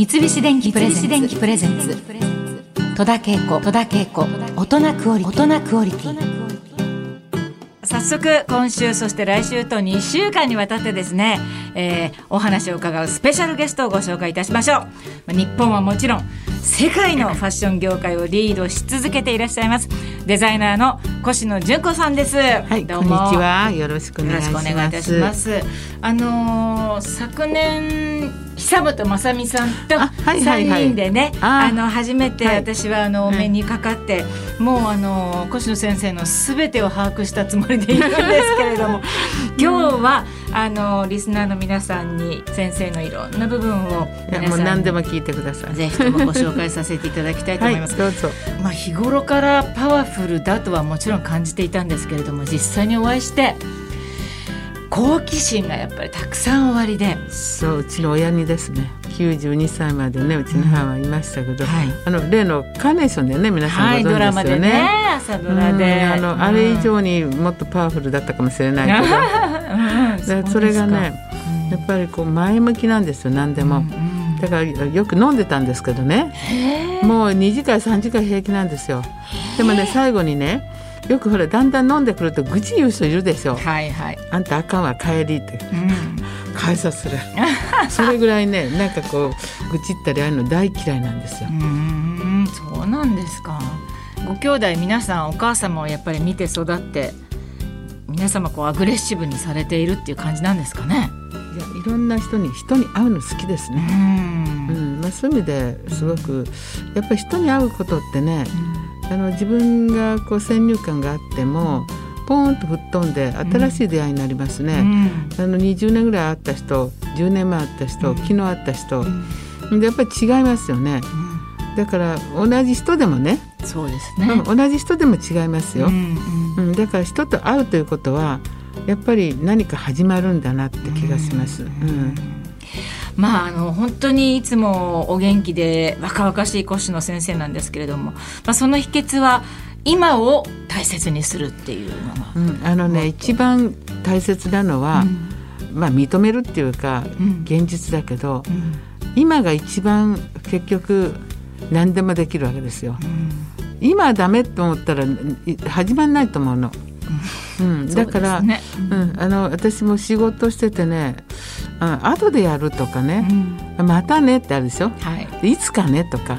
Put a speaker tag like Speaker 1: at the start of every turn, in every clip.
Speaker 1: 三菱電機プレゼンツ。戸田恵子戸田恵子大人クオリティ。早速今週そして来週と2週間にわたってですね、えー、お話を伺うスペシャルゲストをご紹介いたしましょう。日本はもちろん世界のファッション業界をリードし続けていらっしゃいますデザイナーの越野純子さんです。
Speaker 2: はいどうも。こんにちは。よろしくお願いします。
Speaker 1: いいたします。あのー、昨年久本雅美さんと3人でねあ。の初めて私はあのお目にかかって、もうあの越野先生のすべてを把握したつもりでいるんですけれども今日はあのリスナーの皆さんに先生のいろんな部分を皆
Speaker 2: さん何でも聞いてください。
Speaker 1: ぜひともご紹介させていただきたいと思います。
Speaker 2: はい、どうぞ。
Speaker 1: まあ日頃からパワフルだとはもちろん感じていたんですけれども実際にお会いして好奇心がやっぱりたくさんおありで。
Speaker 2: そううちの親にですね92歳までねうちの母はいましたけど、うん。はい、あの例のカーネーションでね皆さんご存知ですよね、はい、ドラマでね
Speaker 1: 朝ドラで、
Speaker 2: あの、うん、あれ以上にもっとパワフルだったかもしれないけど、うん、それがねやっぱりこう前向きなんですよ何でも。うんだからよく飲んでたんですけどね。もう2時間3時間平気なんですよ。でもね最後にねよくほらだんだん飲んでくると愚痴言う人いるでしょ。
Speaker 1: はいはい。
Speaker 2: あんたあかんわ帰りって。うん、返さする。それぐらいね なんかこう愚痴ったりああいうの大嫌いなんですよ。う
Speaker 1: んそうなんですか。ご兄弟皆さんお母様をやっぱり見て育って皆様こうアグレッシブにされているっていう感じなんですかね。
Speaker 2: いやいろんな人に人に会うの好きですね。うん、うんまあ、そういう意味ですごくやっぱり人に会うことってね、あの自分がこう先入観があってもポーンと吹っ飛んで新しい出会いになりますね。うん、あの20年ぐらい会った人10年前会った人、昨日会った人、うん、やっぱり違いますよね。だから同じ人でもね
Speaker 1: そうですね、
Speaker 2: うん、同じ人でも違いますよ、うんうん、だから人と会うということはやっぱり何か始まるんだなって気がします。うん
Speaker 1: まあ、あの本当にいつもお元気で若々しい越野先生なんですけれども、まあ、その秘訣は今を大切にするっていうのが、
Speaker 2: うん、あのね一番大切なのは、うん、まあ、認めるっていうか、うん、現実だけど、今が一番結局何でもできるわけですよ。今はダメと思ったら始まんないと思うの。うん、だから、ね、うん、あの私も仕事しててねうん、後でやるとかね、うん、またねってあるでしょ、はい、いつかねとか、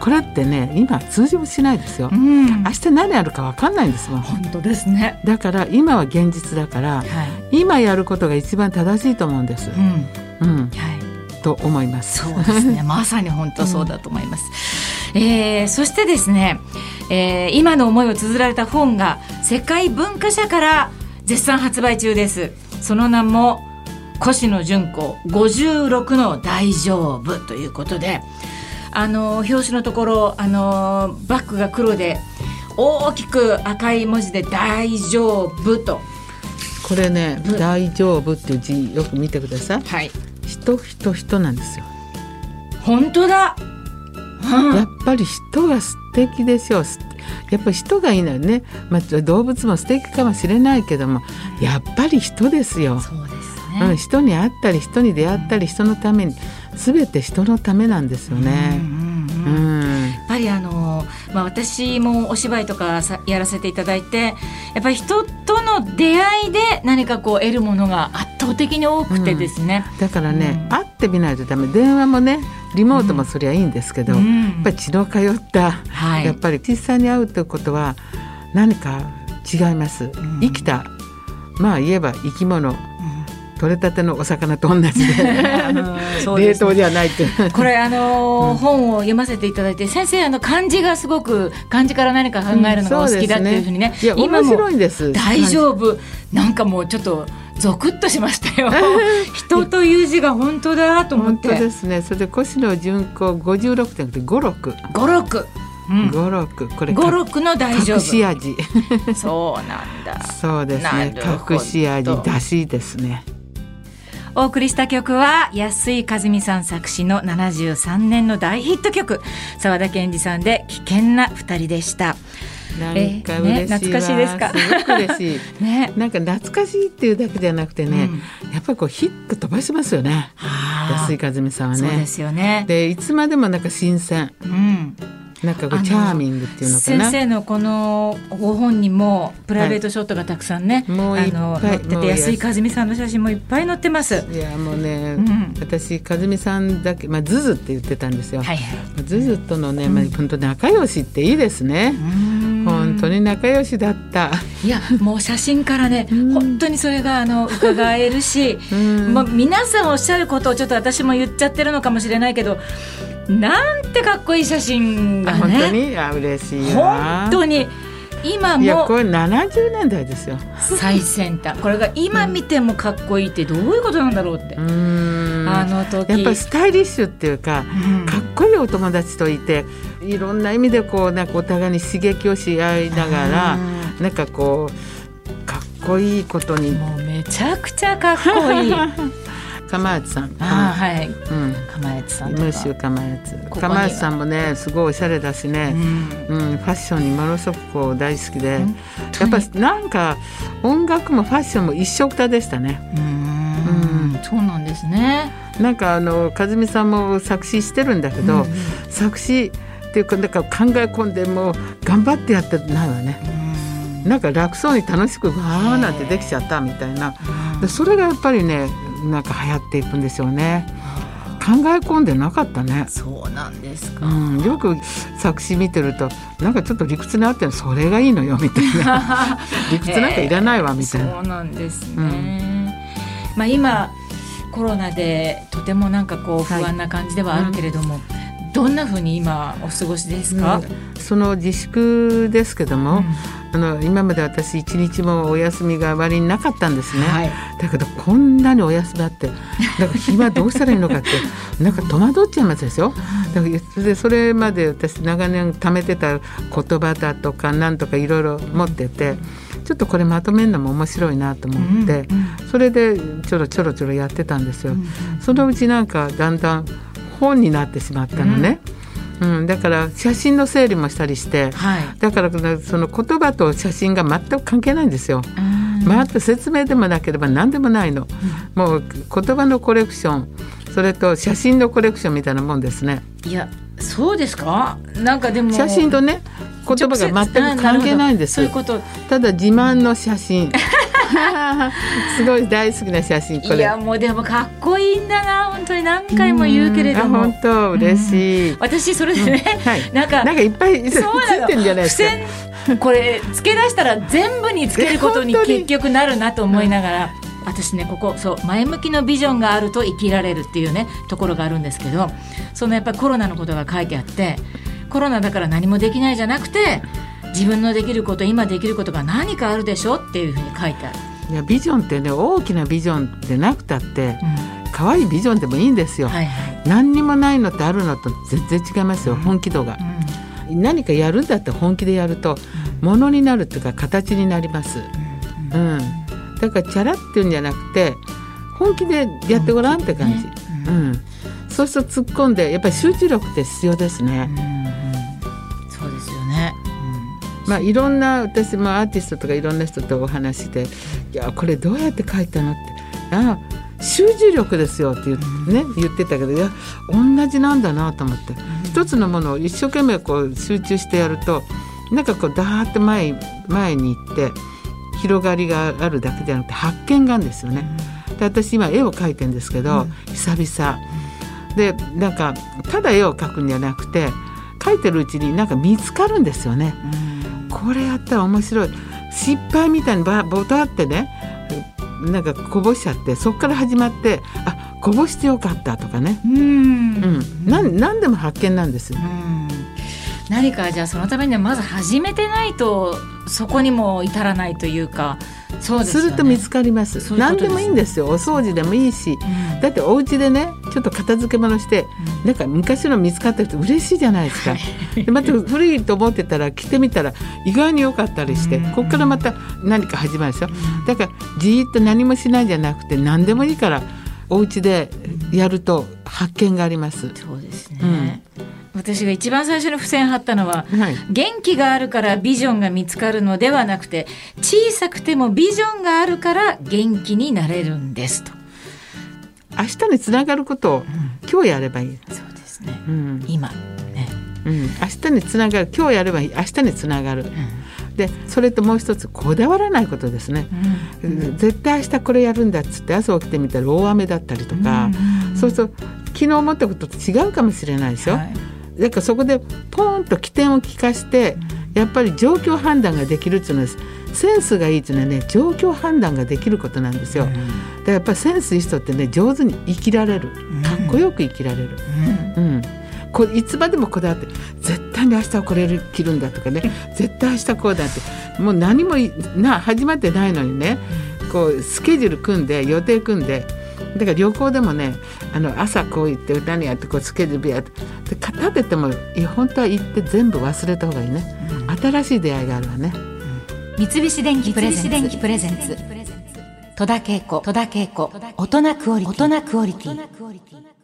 Speaker 2: これってね今通じもしないですよ、うん、明日何やるか分かんないんですもん。
Speaker 1: 本当ですね。
Speaker 2: だから今は現実だから、はい、今やることが一番正しいと思うんです、うん、うん、はい、と思います。
Speaker 1: そうですね。まさに本当そうだと思います、うん、えー、そしてですね、えー、今の思いを綴られた本が世界文化社から絶賛発売中です。その名も越野純子56の大丈夫ということであの表紙のところあのバッグが黒で大きく赤い文字で大丈夫と。
Speaker 2: これね大丈夫っていう字よく見てください。はい。人人人なんですよ。
Speaker 1: 本当だ、
Speaker 2: うん、やっぱり人が素敵でしょうやっぱり人がいいのよね、まあ、動物も素敵かもしれないけどもやっぱり人ですよ。
Speaker 1: そうです
Speaker 2: うん、人に会ったり人に出会ったり人のために全て人のためなんですよね。
Speaker 1: やっぱりあの、まあ、私もお芝居とかさやらせていただいてやっぱり人との出会いで何かこう得るものが圧倒的に多くてですね、
Speaker 2: うん、だからね、うん、会ってみないとダメ。電話もねリモートもそりゃいいんですけど、うん、やっぱり血の通った、はい、やっぱり実際に会うということは何か違います、生きたまあ言えば生き物取れたてのお魚と同じで 冷凍ではないって
Speaker 1: これあのーうん、本を読ませていただいて先生あの漢字がすごく漢字から何か考えるのがお好きだっていうふうにね
Speaker 2: うん、ね今も
Speaker 1: 大丈夫。なんかもうちょっとゾクッとしましたよ。人という字が本当だと思って。
Speaker 2: 本当ですね。それで越野純子56点で五六。
Speaker 1: 五六。
Speaker 2: 五六。これ
Speaker 1: 五六の大丈夫。
Speaker 2: 隠し味。
Speaker 1: そうなんだ。
Speaker 2: そうですね。隠し味だしですね
Speaker 1: お送りした曲は安井和美さん作詞の73年の大ヒット曲沢田研二さんで危険な二人でした
Speaker 2: なんか嬉しい、ね、
Speaker 1: 懐かしいですか？
Speaker 2: すごく嬉しい。ね、なんか懐かしいっていうだけじゃなくてね、うん、やっぱりこうヒット飛ばしますよね。
Speaker 1: あ
Speaker 2: 安井和美さんはね。
Speaker 1: そうですよね。
Speaker 2: でいつまでもなんか新鮮。
Speaker 1: うん。
Speaker 2: なんかこうチャーミングっていうのかな？
Speaker 1: 先生のこのご本にもプライベートショットがたくさんね、
Speaker 2: はいもういっ
Speaker 1: 載ってて安井和美さんの写真もいっぱい載ってます。
Speaker 2: いやもうね、
Speaker 1: うん
Speaker 2: 私和美さんだけまあズズって言ってたんですよ。
Speaker 1: はいはい。
Speaker 2: ズズとのね、まあ本当仲良しっていいですね。本当に仲良しだった。
Speaker 1: いやもう写真からね、本当にそれがあの伺えるし、
Speaker 2: うん。
Speaker 1: もう皆さんおっしゃることをちょっと私も言っちゃってるのかもしれないけどなんてかっこいい写真が
Speaker 2: あ本当
Speaker 1: ね
Speaker 2: に？あ嬉しいわ。
Speaker 1: 本当に。今も
Speaker 2: いやこれ70年代ですよ。
Speaker 1: 最先端。これが今見てもかっこいいってどういうことなんだろうって、あの時。
Speaker 2: やっぱりスタイリッシュっていうか、
Speaker 1: うん。
Speaker 2: かっこいいお友達といていろんな意味でこうなんかお互いに刺激をし合いながら、なんかこうかっこいいことに
Speaker 1: も。うめちゃくちゃかっこいい。あ
Speaker 2: 釜内さん。
Speaker 1: あはい。
Speaker 2: うん。
Speaker 1: 釜谷さん
Speaker 2: ムーシュ釜内釜内さんもねすごいおしゃれだし
Speaker 1: う
Speaker 2: ね、
Speaker 1: ん。
Speaker 2: うんファッションにものすごく大好きで、やっ
Speaker 1: に
Speaker 2: ぱなんか音楽もファッションも一緒くたでしたね。
Speaker 1: うーん。そうなんですね。
Speaker 2: なんかあの和美さんも作詞してるんだけど、
Speaker 1: うん。
Speaker 2: 作詞っていうかなんか考え込んでもう頑張ってやってないわね。なんか楽そうに楽しくわーなんてできちゃったみたいな。でそれがやっぱりねなんか流行っていくんでしょうね。考え込んでなかったね、
Speaker 1: そうなんですか。
Speaker 2: うん、よく作詞見てるとなんかちょっと理屈にあってそれがいいのよみたいな。理屈なんかいらないわみたいな、
Speaker 1: そうなんですね、まあ今コロナでとてもなんかこう不安な感じではあるけれども、どんな風に今お過ごしですか、
Speaker 2: その自粛ですけども、あの今まで私一日もお休みが割になかったんですね、
Speaker 1: はい。
Speaker 2: だけどこんなにお休みあってなんか暇どうしたらいいのかって なんか戸惑っちゃいますでしょだからそれでそれまで私長年貯めてた言葉だとかなんとかいろいろ持っててちょっとこれまとめるのも面白いなと思って、それでちょろちょろちょろやってたんですよ。そのうちなんかだんだん本になってしまったのね、うん。だから写真の整理もしたりして
Speaker 1: はい。
Speaker 2: だからその言葉と写真が全く関係ないんですよ。
Speaker 1: うん。
Speaker 2: 全く説明でもなければ何でもないの、もう言葉のコレクションそれと写真のコレクションみたいなもんですね。
Speaker 1: いやそうですか？なんかでも
Speaker 2: 写真とね言葉が全く関係ないんです。
Speaker 1: そういうこと。
Speaker 2: ただ自慢の写真 すごい大好きな写真これ。
Speaker 1: いやもうでもかっこいいんだな。本当に何回も言うけれど
Speaker 2: あ
Speaker 1: も
Speaker 2: 本当。嬉しい、
Speaker 1: 私それでね、
Speaker 2: はい。
Speaker 1: なんか
Speaker 2: なんかいっぱいつ
Speaker 1: そうなの。
Speaker 2: いてんじゃないですか。
Speaker 1: これ付け出したら全部につけることに結局なるなと思いながら、私ねここそう前向きのビジョンがあると生きられるっていうねところがあるんですけどそのやっぱりコロナのことが書いてあってコロナだから何もできないじゃなくて自分のできること今できることが何かあるでしょっていうふうに書いてある。
Speaker 2: いやビジョンってね大きなビジョンでなくたって
Speaker 1: うん。
Speaker 2: 可愛いビジョンでもいいんですよ、
Speaker 1: はいはい。
Speaker 2: 何にもないのとあるのと全然違いますよ本気度が。
Speaker 1: う、ん。
Speaker 2: 何かやるんだったら本気でやるとものになるっていうか形になります、うん、だからチャラっていうんじゃなくて本気でやってごらんって感じ、
Speaker 1: 本気で
Speaker 2: うん。そうすると突っ込んでやっぱり集中力って必要ですね、まあいろんな私もアーティストとかいろんな人とお話しして「いやこれどうやって書いたの?」って「あ集中力ですよ」って言,、ね、言ってたけどいや同じなんだなと思って、一つのものを一生懸命こう集中してやるとなんかこうダーッと前前に行って広がりがあるだけじゃなくて発見があるんですよね。で私今絵を描いてるんですけど、久々。でなんかただ絵を描くんじゃなくて描いてるうちになんか見つかるんですよね。これやったら面白い。失敗みたいにバボタってねなんかこぼしちゃってそこから始まってあこぼしてよかったとかね、
Speaker 1: うん。
Speaker 2: うん、なでも発見なんですよ。
Speaker 1: うん。何かじゃあそのためにはまず始めてないとそこにも至らないというかそうですね。
Speaker 2: ると見つかります。
Speaker 1: そういうことです
Speaker 2: 何でもいいんですよ。お掃除でもいいし。
Speaker 1: うん。
Speaker 2: だってお家でねちょっと片付け物してなんか昔の見つかった人嬉しいじゃないですか。でまた古いと思ってたら着てみたら意外に良かったりして
Speaker 1: うん。
Speaker 2: ここからまた何か始まるでしょ。だからじーっと何もしないんじゃなくて何でもいいからお家でやると発見があります。
Speaker 1: そうですね、私が一番最初に付箋貼ったのは
Speaker 2: はい。
Speaker 1: 元気があるからビジョンが見つかるのではなくて小さくてもビジョンがあるから元気になれるんですと。
Speaker 2: 明日につながることを今日やればいい。
Speaker 1: そうですね。
Speaker 2: うん。
Speaker 1: 今。ね。
Speaker 2: うん、明日につながる。今日やればいい。明日につながる、でそれともう一つこだわらないことですね、絶対明日これやるんだっつって朝起きてみたら大雨だったりとか、そうすると昨日思ったことと違うかもしれないでしょ、
Speaker 1: はい
Speaker 2: だからそこでポーンと起点を利かしてやっぱり状況判断ができるっていうのはセンスがいいっていうのはね状況判断ができることなんですよ。だからやっぱりセンスいい人ってね上手に生きられる。かっこよく生きられる。うん。こいつまでもこだわって絶対に明日はこれ着るんだとかね絶対明日こうだってもう何もいな始まってないのにねこうスケジュール組んで予定組んでだから旅行でもねあの朝こう行って歌にやってこうスケジュールやってで片手てもいや本当は行って全部忘れた方がいいね、新しい出会いがあるわね。
Speaker 1: 三菱電機プレゼンツ。戸田恵子。戸田恵子。大人クオリティ。大人クオリティ